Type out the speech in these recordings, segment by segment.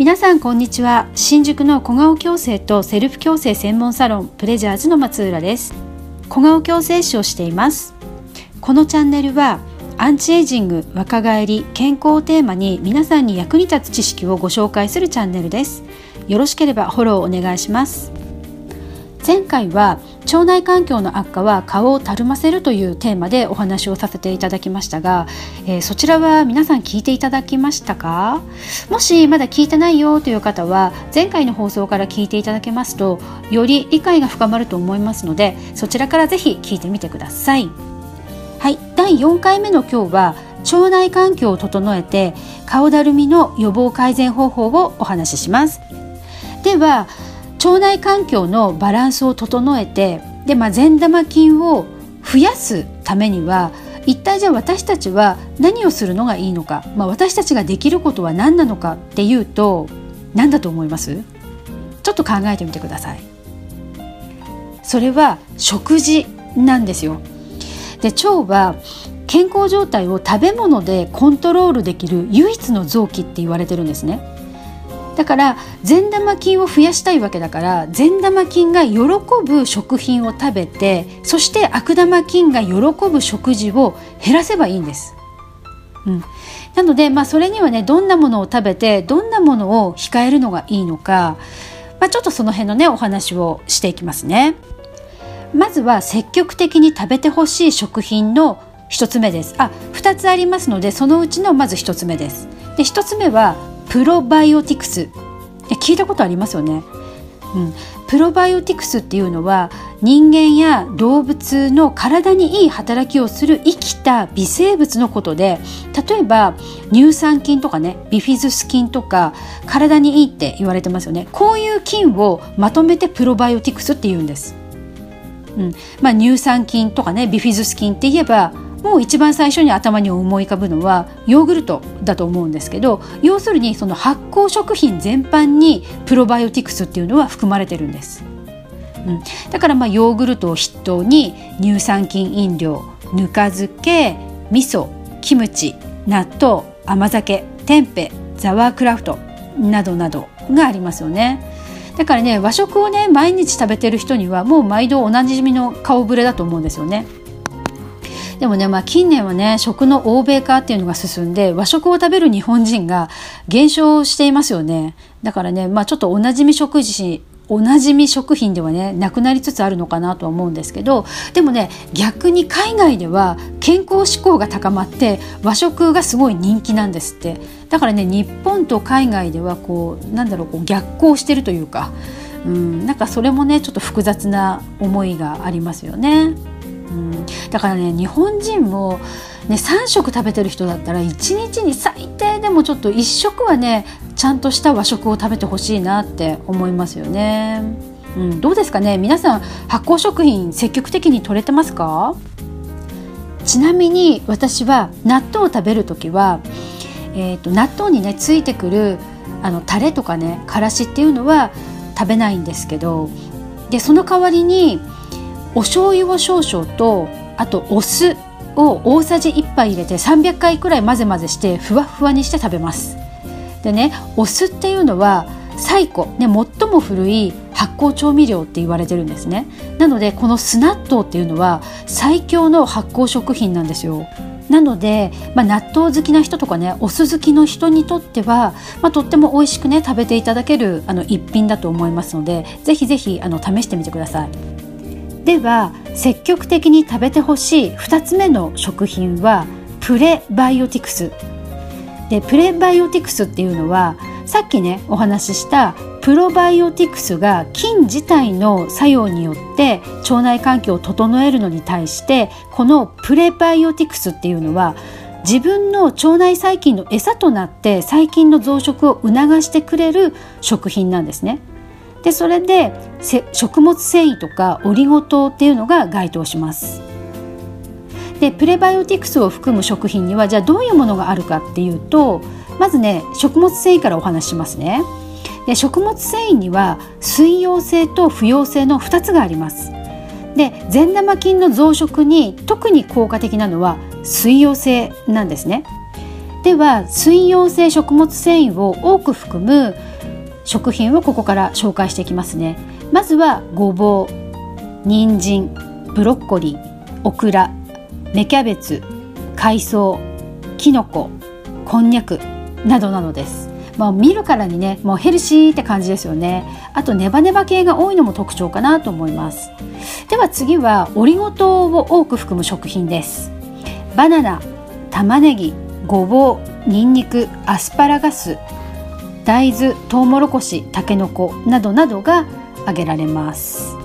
皆さんこんにちは。新宿の小顔矯正とセルフ矯正専門サロンプレジャーズの松浦です。小顔矯正師をしています。このチャンネルはアンチエイジング若返り健康をテーマに皆さんに役に立つ知識をご紹介するチャンネルです。よろしければフォローお願いします。前回は腸内環境の悪化は顔をたるませるというテーマでお話をさせていただきましたが、えー、そちらは皆さん聞いていただきましたか？もしまだ聞いてないよという方は前回の放送から聞いていただけますとより理解が深まると思いますのでそちらからぜひ聞いてみてください。はい。第4回目の今日は腸内環境を整えて顔だるみの予防改善方法をお話しします。では腸内環境のバランスを整えてで、まあ、善玉菌を増やすためには一体じゃあ私たちは何をするのがいいのか、まあ、私たちができることは何なのかっていうと何だと思います？ちょっと考えてみてください。それは食事なんですよ。で腸は健康状態を食べ物でコントロールできる唯一の臓器って言われてるんですね。だから善玉菌を増やしたいわけだから善玉菌が喜ぶ食品を食べてそして悪玉菌が喜ぶ食事を減らせばいいんです。うん、なので、まあ、それにはねどんなものを食べてどんなものを控えるのがいいのか、まあ、ちょっとその辺のねお話をしていきますね。まずは積極的に食べてほしい食品の1つ目です。あ2つありますのでそのうちのまず1つ目です。で1つ目はプロバイオティクス。聞いたことありますよね、うん、プロバイオティクスっていうのは人間や動物の体にいい働きをする生きた微生物のことで例えば乳酸菌とかねビフィズス菌とか体にいいって言われてますよね。こういう菌をまとめてプロバイオティクスって言うんです、うん。まあ、乳酸菌とかねビフィズス菌って言えばもう一番最初に頭に思い浮かぶのはヨーグルトだと思うんですけど要するにその発酵食品全般にプロバイオティクスっていうのは含まれてるんです。うん、だからまあヨーグルトを筆頭に乳酸菌飲料ぬか漬け味噌キムチ納豆甘酒テンペザワークラフトなどなどがありますよね。だからね和食をね毎日食べてる人にはもう毎度おなじみの顔ぶれだと思うんですよね。でもね、まあ、近年はね食の欧米化っていうのが進んで和食を食べる日本人が減少していますよね。だからね、まあ、ちょっとおなじみ食事おなじみ食品ではねなくなりつつあるのかなとは思うんですけどでもね逆に海外では健康志向が高まって和食がすごい人気なんですって。だからね日本と海外ではこうなんだろうこう逆行してるというか、うん、なんかそれもねちょっと複雑な思いがありますよね。うん、だからね日本人も、ね、3食食べてる人だったら1日に最低でもちょっと1食はねちゃんとした和食を食べてほしいなって思いますよね。うん、どうですかね？皆さん発酵食品積極的に取れてますか？ちなみに私は納豆を食べる時は、えーと、納豆にねついてくるあのタレとかねからしっていうのは食べないんですけどでその代わりにお醤油を少々とあとお酢を大さじ1杯入れて300回くらい混ぜ混ぜしてふわふわにして食べます。でねお酢っていうのは最古、ね、最も古い発酵調味料って言われてるんですね。なのでこの酢納豆っていうのは最強の発酵食品なんですよ。なので、まあ、納豆好きな人とかねお酢好きの人にとっては、まあ、とっても美味しくね食べていただけるあの一品だと思いますのでぜひぜひあの試してみてください。では積極的に食べてほしい2つ目の食品はプレバイオティクスでプレバイオティクスっていうのはさっきねお話ししたプロバイオティクスが菌自体の作用によって腸内環境を整えるのに対してこのプレバイオティクスっていうのは自分の腸内細菌の餌となって細菌の増殖を促してくれる食品なんですね。でそれで食物繊維とかオリゴ糖っていうのが該当します。でプレバイオティクスを含む食品にはじゃあどういうものがあるかっていうとまずね食物繊維からお話ししますね。で食物繊維には水溶性と不溶性の2つがあります。で善玉菌の増殖に特に効果的なのは水溶性なんですね。では水溶性食物繊維を多く含む食品をここから紹介していきますね。まずはごぼう人参ブロッコリーオクラ芽キャベツ海藻きのここんにゃくなどなどです。まあ、見るからにねもうヘルシーって感じですよね。あとネバネバ系が多いのも特徴かなと思います。では次はオリゴ糖を多く含む食品です。バナナ玉ねぎごぼうにんにくアスパラガス大豆トウモロコシたけのこなどなどが挙げられます。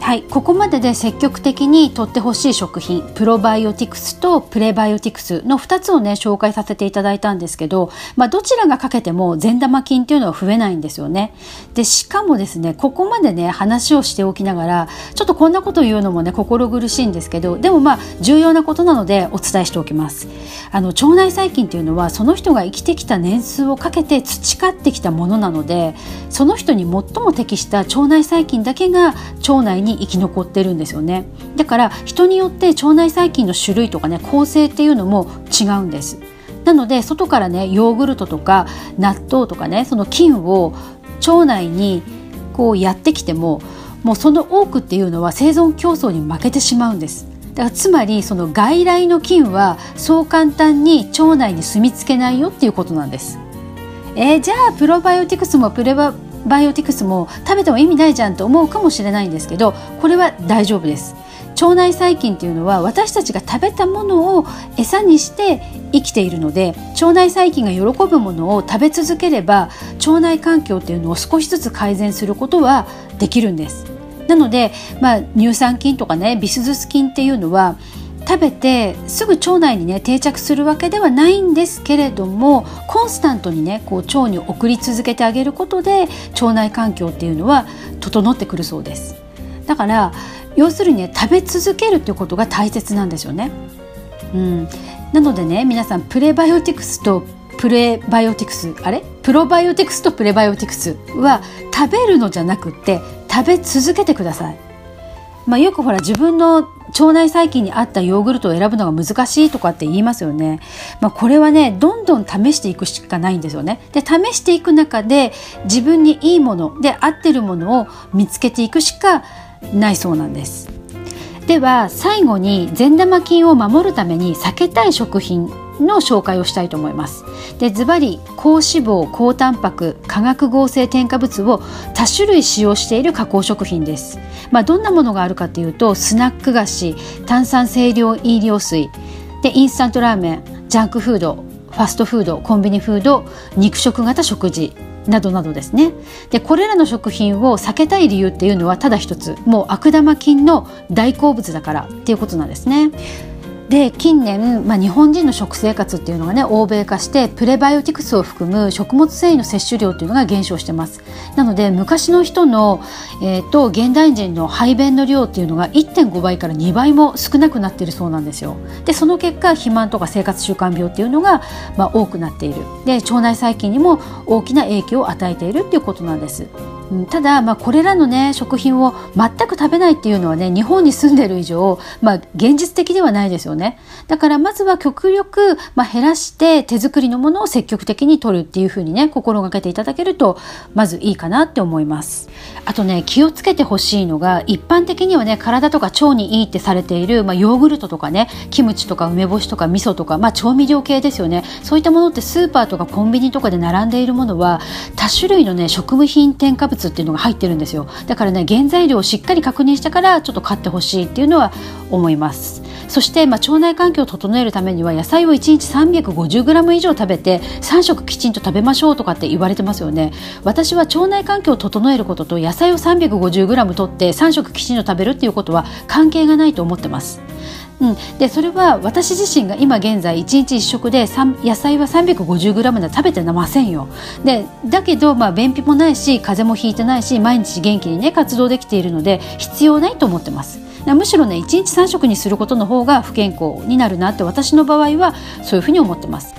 はいここまでで積極的にとってほしい食品プロバイオティクスとプレバイオティクスの2つをね紹介させていただいたんですけど、まあ、どちらがかけても善玉菌っていうのは増えないんですよね。でしかもですねここまでね話をしておきながらちょっとこんなこと言うのもね心苦しいんですけどでもまあ重要なことなのでお伝えしておきます。あの腸内細菌っていうのはその人が生きてきた年数をかけて培ってきたものなのでその人に最も適した腸内細菌だけが腸内に生き残ってるんですよね。だから人によって腸内細菌の種類とかね構成っていうのも違うんです。なので外からねヨーグルトとか納豆とかねその菌を腸内にこうやってきてももうその多くっていうのは生存競争に負けてしまうんです。だからつまりその外来の菌はそう簡単に腸内に住み着けないよっていうことなんです。えー、じゃあプロバイオティクスもプレババイオティクスも食べても意味ないじゃんと思うかもしれないんですけどこれは大丈夫です。腸内細菌っていうのは私たちが食べたものを餌にして生きているので腸内細菌が喜ぶものを食べ続ければ腸内環境っていうのを少しずつ改善することはできるんです。なので、まあ、乳酸菌とかねビスズス菌っていうのは食べてすぐ腸内にね定着するわけではないんですけれどもコンスタントにねこう腸に送り続けてあげることで腸内環境っていうのは整ってくるそうです。だから要するにね食べ続けるっていうことが大切なんですよね、うん、なのでね皆さんプレバイオティクスとプレバイオティクスあれ？プロバイオティクスとプレバイオティクスは食べるのじゃなくって食べ続けてください。まあ、よくほら自分の腸内細菌に合ったヨーグルトを選ぶのが難しいとかって言いますよね。まあ、これはねどんどん試していくしかないんですよね。で試していく中で自分にいいもので合ってるものを見つけていくしかないそうなんです。では最後に善玉菌を守るために避けたい食品の紹介をしたいと思います。でズバリ高脂肪高タンパク化学合成添加物を多種類使用している加工食品です。まあ、どんなものがあるかというとスナック菓子炭酸清涼飲料水でインスタントラーメンジャンクフードファストフードコンビニフード肉食型食事などなどですね。でこれらの食品を避けたい理由っていうのはただ一つ。もう悪玉菌の大好物だからっていうことなんですね。で近年、まあ、日本人の食生活っていうのがね欧米化してプレバイオティクスを含む食物繊維の摂取量っていうのが減少してます。なので昔の人の、えーと、現代人の排便の量っていうのが1.5倍から2倍も少なくなっているそうなんですよ。でその結果肥満とか生活習慣病っていうのが、まあ、多くなっている。で腸内細菌にも大きな影響を与えているっていうことなんです。ただ、まあ、これらの、ね、食品を全く食べないっていうのはね日本に住んでる以上、まあ、現実的ではないですよね。だからまずは極力、まあ、減らして手作りのものを積極的に取るっていうふうにね心がけていただけるとまずいいかなって思います。あとね気をつけてほしいのが一般的にはね体とか腸にいいってされている、まあ、ヨーグルトとかねキムチとか梅干しとか味噌とか、まあ、調味料系ですよね。そういったものってスーパーとかコンビニとかで並んでいるものは多種類のね食物品添加物っていうのが入ってるんですよ。だからね原材料をしっかり確認してからちょっと買ってほしいっていうのは思います。そして、まあ、腸内環境を整えるためには野菜を1日 350g 以上食べて3食きちんと食べましょうとかって言われてますよね。私は腸内環境を整えることと野菜を 350g 取って3食きちんと食べるっていうことは関係がないと思ってます。うん、でそれは私自身が今現在1日1食で野菜は 350g で食べてませんよ。でだけど、まあ、便秘もないし風邪もひいてないし毎日元気にね活動できているので必要ないと思ってます。むしろね1日3食にすることの方が不健康になるなって私の場合はそういうふうに思ってます、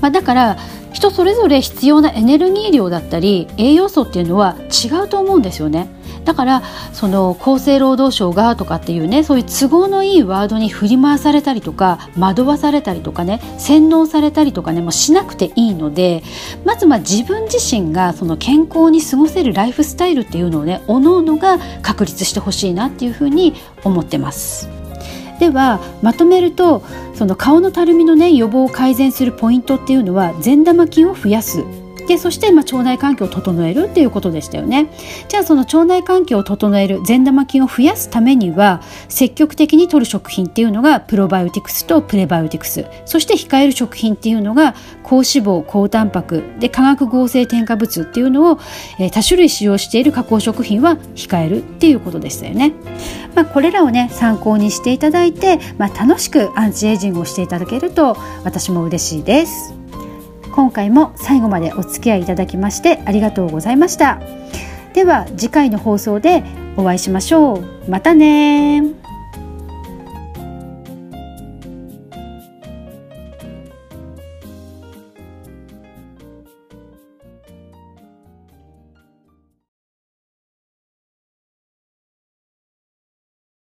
まあ、だから人それぞれ必要なエネルギー量だったり栄養素っていうのは違うと思うんですよね。だからその厚生労働省がとかっていうねそういう都合のいいワードに振り回されたりとか惑わされたりとかね洗脳されたりとかねもうしなくていいのでまずまあ自分自身がその健康に過ごせるライフスタイルっていうのをねおのおのが確立してほしいなっていうふうに思ってます。ではまとめるとその顔のたるみのね予防を改善するポイントっていうのは善玉菌を増やすでそしてまあ腸内環境を整えるっていうことでしたよね。じゃあその腸内環境を整える善玉菌を増やすためには積極的に摂る食品っていうのがプロバイオティクスとプレバイオティクス。そして控える食品っていうのが高脂肪高タンパクで化学合成添加物っていうのを、えー、多種類使用している加工食品は控えるっていうことでしたよね、まあ、これらをね参考にしていただいて、まあ、楽しくアンチエイジングをしていただけると私も嬉しいです。今回も最後までお付き合いいただきましてありがとうございました。では次回の放送でお会いしましょう。またね